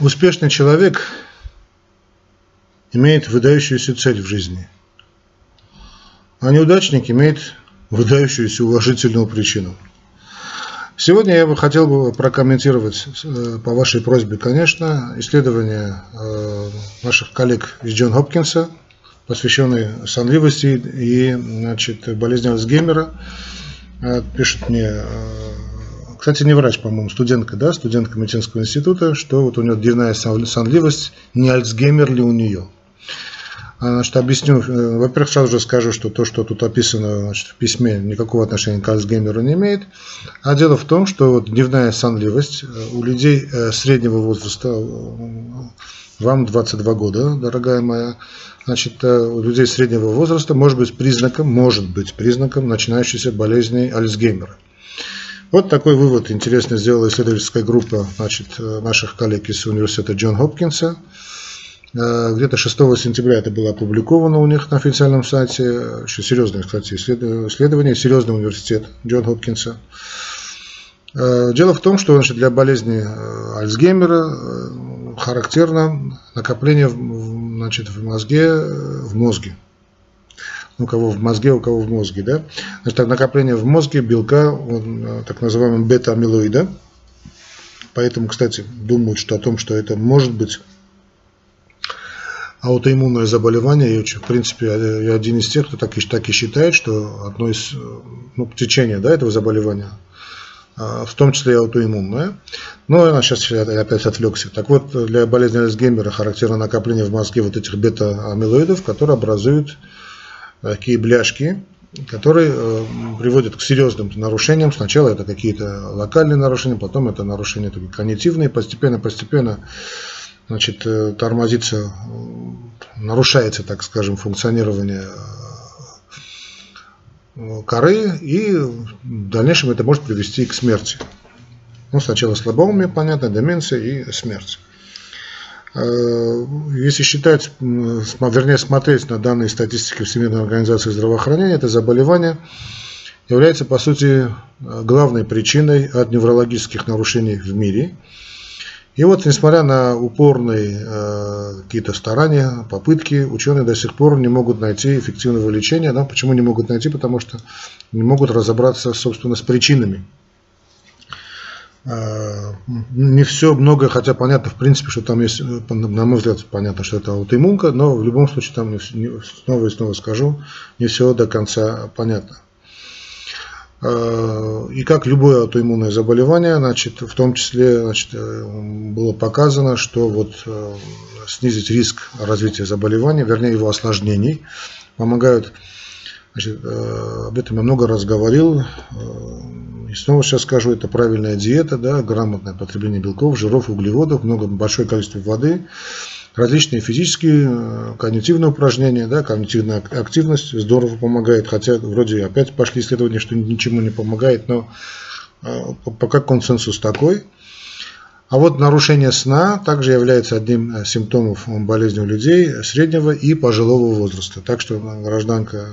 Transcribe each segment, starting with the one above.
Успешный человек имеет выдающуюся цель в жизни, а неудачник имеет выдающуюся уважительную причину. Сегодня я бы хотел бы прокомментировать э, по вашей просьбе, конечно, исследование э, наших коллег из Джон Хопкинса, посвященное сонливости и значит, болезни Альцгеймера. Э, пишет мне кстати, не врач, по-моему, студентка, да, студентка медицинского института, что вот у нее дневная сонливость, не Альцгеймер ли у нее. А, значит, объясню. Э, во-первых, сразу же скажу, что то, что тут описано значит, в письме, никакого отношения к Альцгеймеру не имеет. А дело в том, что вот дневная сонливость э, у людей э, среднего возраста, вам 22 года, дорогая моя, значит, у людей среднего возраста может быть признаком, может быть признаком начинающейся болезни Альцгеймера. Вот такой вывод интересно сделала исследовательская группа значит, наших коллег из университета Джон Хопкинса. Э, где-то 6 сентября это было опубликовано у них на официальном сайте. Очень серьезное, кстати, исследование. Серьезный университет Джон Хопкинса. Э, дело в том, что значит, для болезни э, Альцгеймера характерно накопление значит, в мозге, в мозге у кого в мозге, у кого в мозге, да, значит, накопление в мозге белка, он, так называемого бета-амилоида. Поэтому, кстати, думают, что о том, что это может быть аутоиммунное заболевание, я, в принципе, я один из тех, кто так и, так и считает, что одно из ну, течения да, этого заболевания, в том числе и аутоиммунное. Но я сейчас опять отвлекся. Так вот, для болезни Альцгеймера характерно накопление в мозге вот этих бета-амилоидов, которые образуют такие бляшки, которые э, приводят к серьезным нарушениям. Сначала это какие-то локальные нарушения, потом это нарушения такие когнитивные, постепенно-постепенно значит, э, тормозится, нарушается, так скажем, функционирование э, коры, и в дальнейшем это может привести к смерти. Ну, сначала слабоумие, понятно, деменция и смерть. Э, если считать, вернее смотреть на данные статистики Всемирной организации здравоохранения, это заболевание является, по сути, главной причиной от неврологических нарушений в мире – и вот, несмотря на упорные э, какие-то старания, попытки, ученые до сих пор не могут найти эффективного лечения. Да? Почему не могут найти? Потому что не могут разобраться, собственно, с причинами. Э, не все, многое, хотя понятно, в принципе, что там есть, на мой взгляд, понятно, что это аутоиммунка, но в любом случае, там снова и снова скажу, не все до конца понятно. Э, и как любое аутоиммунное заболевание, значит, в том числе значит, э, было показано, что вот э, снизить риск развития заболевания, вернее его осложнений, помогают, значит, об этом я много раз говорил, и снова сейчас скажу, это правильная диета, да, грамотное потребление белков, жиров, углеводов, много, большое количество воды, различные физические, э, когнитивные упражнения, да, когнитивная активность здорово помогает, хотя вроде опять пошли исследования, что ничему не помогает, но э, пока консенсус такой. А вот нарушение сна также является одним из симптомов болезни у людей среднего и пожилого возраста. Так что гражданка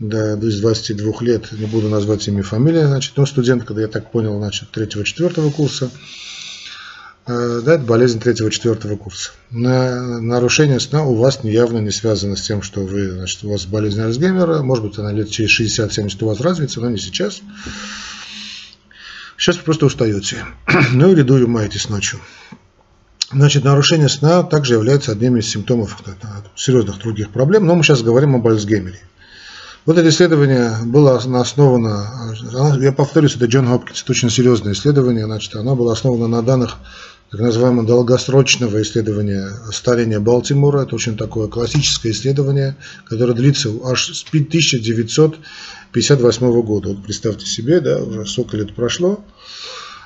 до 22 лет, не буду назвать имя и фамилия, значит, но студентка, я так понял, значит, 3-4 курса, Э, да, это болезнь третьего-четвертого курса. На нарушение сна у вас явно не связано с тем, что вы, значит, у вас болезнь Альцгеймера, может быть, она лет через 60-70 у вас развится, но не сейчас. Сейчас вы просто устаете. ну или дуримаетесь ночью. Значит, нарушение сна также является одним из симптомов серьезных других проблем, но мы сейчас говорим об Альцгеймере. Вот это исследование было основано, я повторюсь, это Джон Хопкинс, это очень серьезное исследование, значит, оно было основано на данных так называемого долгосрочного исследования старения Балтимора. Это очень такое классическое исследование, которое длится аж с 1958 года. Вот представьте себе, да, уже сколько лет прошло,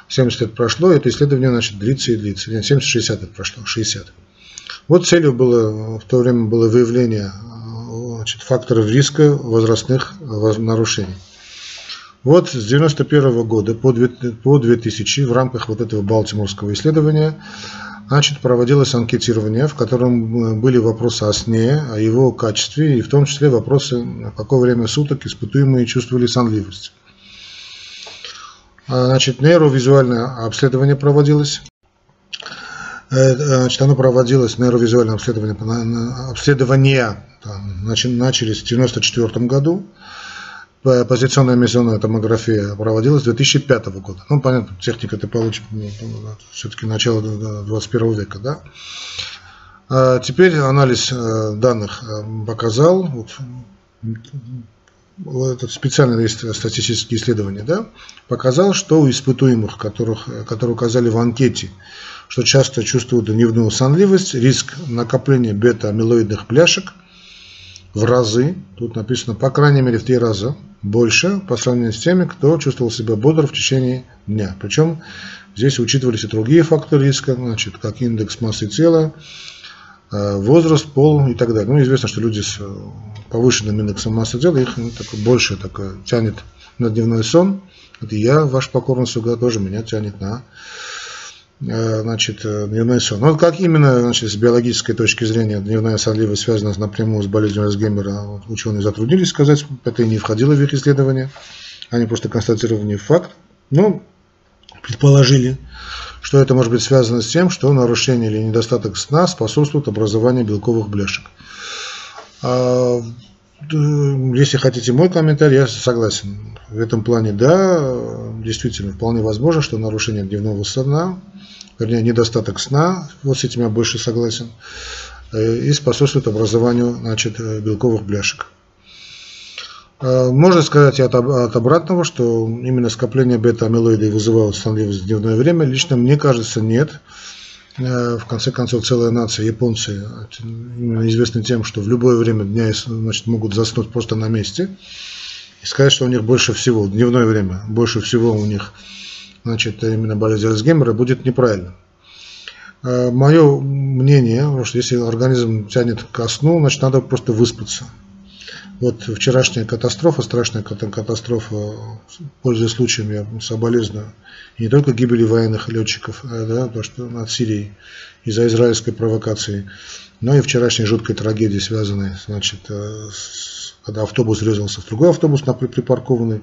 70 лет прошло, это исследование значит, длится и длится. Нет, 70-60 лет прошло, 60. Вот целью было в то время было выявление значит, факторов риска возрастных нарушений. Вот с 1991 года по 2000 в рамках вот этого Балтиморского исследования значит, проводилось анкетирование, в котором были вопросы о сне, о его качестве, и в том числе вопросы, в какое время суток испытуемые чувствовали сонливость. А, значит, нейровизуальное обследование проводилось. Значит, оно проводилось, нейровизуальное обследование, обследования начались в 1994 году. Позиционная эмиссионная томография проводилась с 2005 года. Ну, понятно, техника это получит ну, все-таки начало 21 века, да. А теперь анализ э, данных э, показал, вот, этот специальный есть исследования, да, показал, что у испытуемых, которых, которые указали в анкете, что часто чувствуют дневную сонливость, риск накопления бета-амилоидных бляшек в разы, тут написано по крайней мере в три раза, больше по сравнению с теми, кто чувствовал себя бодро в течение дня. Причем здесь учитывались и другие факторы риска, значит, как индекс массы тела, э, возраст, пол и так далее. Ну, известно, что люди с э, повышенным индексом массы тела, их ну, такое, больше такое, тянет на дневной сон. Это я, ваш покорный слуга, тоже меня тянет на значит, э, дневной сон. Ну, как именно значит, с биологической точки зрения дневная сонливость связана напрямую с болезнью Альцгеймера, ученые затруднились сказать, это и не входило в их исследование, они просто констатировали факт, но предположили, что это может быть связано с тем, что нарушение или недостаток сна способствует образованию белковых бляшек. А, если хотите мой комментарий, я согласен. В этом плане, да, действительно, вполне возможно, что нарушение дневного сна вернее, недостаток сна, вот с этим я больше согласен, э, и способствует образованию значит, э, белковых бляшек. Э, можно сказать от, от обратного, что именно скопление бета-амилоидов вызывает сонливость в дневное время. Лично мне кажется, нет. В конце концов, целая нация, японцы, именно известны тем, что в любое время дня значит, могут заснуть просто на месте. И сказать, что у них больше всего, дневное время, больше всего у них значит, именно болезнь Альцгеймера, будет неправильно. А, Мое мнение, что если организм тянет ко сну, значит надо просто выспаться. Вот вчерашняя катастрофа, страшная катастрофа, пользуясь случаем, я соболезную, и не только гибели военных летчиков, а, да, то, что над Сирией из-за израильской провокации, но и вчерашней жуткой трагедии, связанной, значит, э, с, когда автобус врезался в другой автобус припаркованный,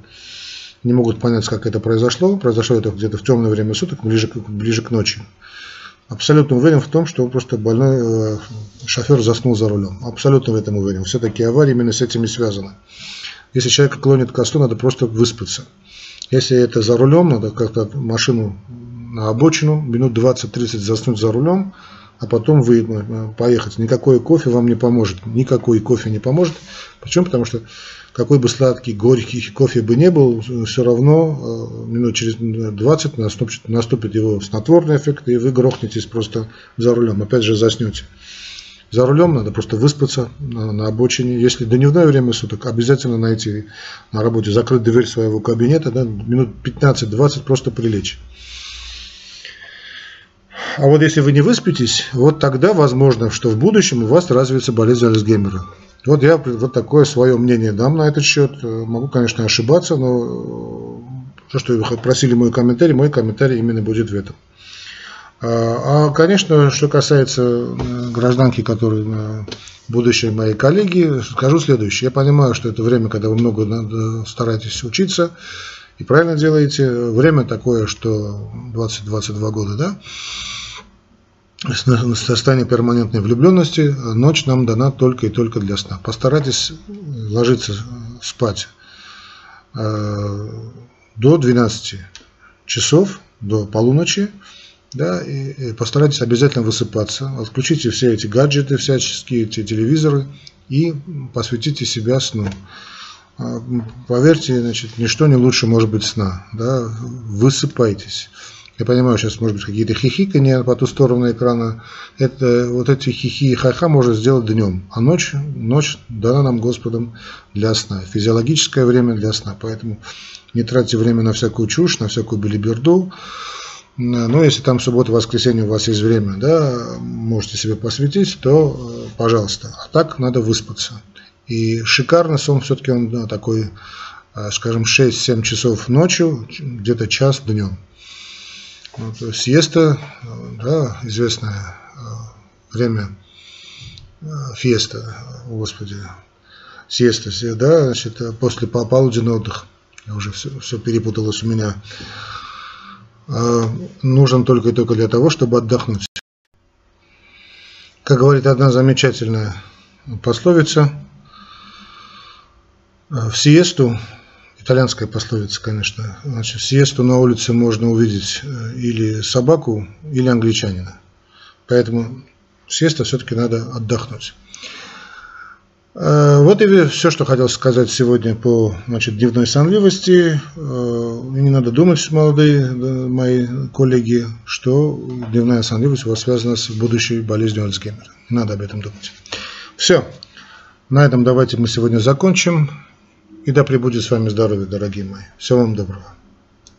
не могут понять, как это произошло. Произошло это где-то в темное время суток, ближе, ближе к ночи. Абсолютно уверен в том, что просто больной э, шофер заснул за рулем. Абсолютно в этом уверен. Все-таки аварии именно с этими связаны. Если человек клонит ко сну, надо просто выспаться. Если это за рулем, надо как-то машину на обочину, минут 20-30 заснуть за рулем, а потом вы э, поехать. Никакой кофе вам не поможет. Никакой кофе не поможет. Почему? Потому что какой бы сладкий, горький кофе бы не был, все равно э, минут через 20 наступит, наступит его снотворный эффект, и вы грохнетесь просто за рулем. Опять же заснете. За рулем надо просто выспаться на, на обочине. Если дневное время суток, обязательно найти на работе, закрыть дверь своего кабинета, да, минут 15-20 просто прилечь. А вот если вы не выспитесь, вот тогда возможно, что в будущем у вас развится болезнь Альцгеймера. Вот я вот такое свое мнение дам на этот счет. Э, могу, конечно, ошибаться, но то, что вы просили мой комментарий, мой комментарий именно будет в этом. А, а конечно, что касается э, гражданки, которые э, будущие мои коллеги, скажу следующее. Я понимаю, что это время, когда вы много стараетесь учиться, и правильно делаете. Время такое, что 20-22 года, да? Состояние перманентной влюбленности, ночь нам дана только и только для сна. Постарайтесь ложиться спать э, до 12 часов, до полуночи, да, и постарайтесь обязательно высыпаться. Отключите все эти гаджеты, всяческие эти телевизоры и посвятите себя сну. А, поверьте, значит, ничто не лучше может быть сна. Да? Высыпайтесь. Я понимаю, сейчас может быть какие-то хихикания по ту сторону экрана. Это, вот эти хихи и ха-ха можно сделать днем, а ночь, ночь дана нам Господом для сна. Физиологическое время для сна. Поэтому не тратьте время на всякую чушь, на всякую билиберду. Но если там суббота, воскресенье у вас есть время, да, можете себе посвятить, то э, пожалуйста. А так надо выспаться. И шикарный сон все-таки он да, такой, э, скажем, 6-7 часов ночью, где-то час днем. Ну, сиеста, да, известное э, время э, феста, Господи, сиеста, да, значит, э, после полуденный отдых, уже все, все перепуталось у меня, нужен только и только для того, чтобы отдохнуть. Как говорит одна замечательная пословица, в сиесту, итальянская пословица, конечно, значит, сиесту на улице можно увидеть или собаку, или англичанина. Поэтому сиеста все-таки надо отдохнуть. Э, вот и все, что хотел сказать сегодня по значит, дневной сонливости. Э, не надо думать, молодые мои коллеги, что дневная сонливость у вас связана с будущей болезнью Альцгеймера. Надо об этом думать. Все. На этом давайте мы сегодня закончим. И да пребудет с вами здоровье, дорогие мои. Всего вам доброго.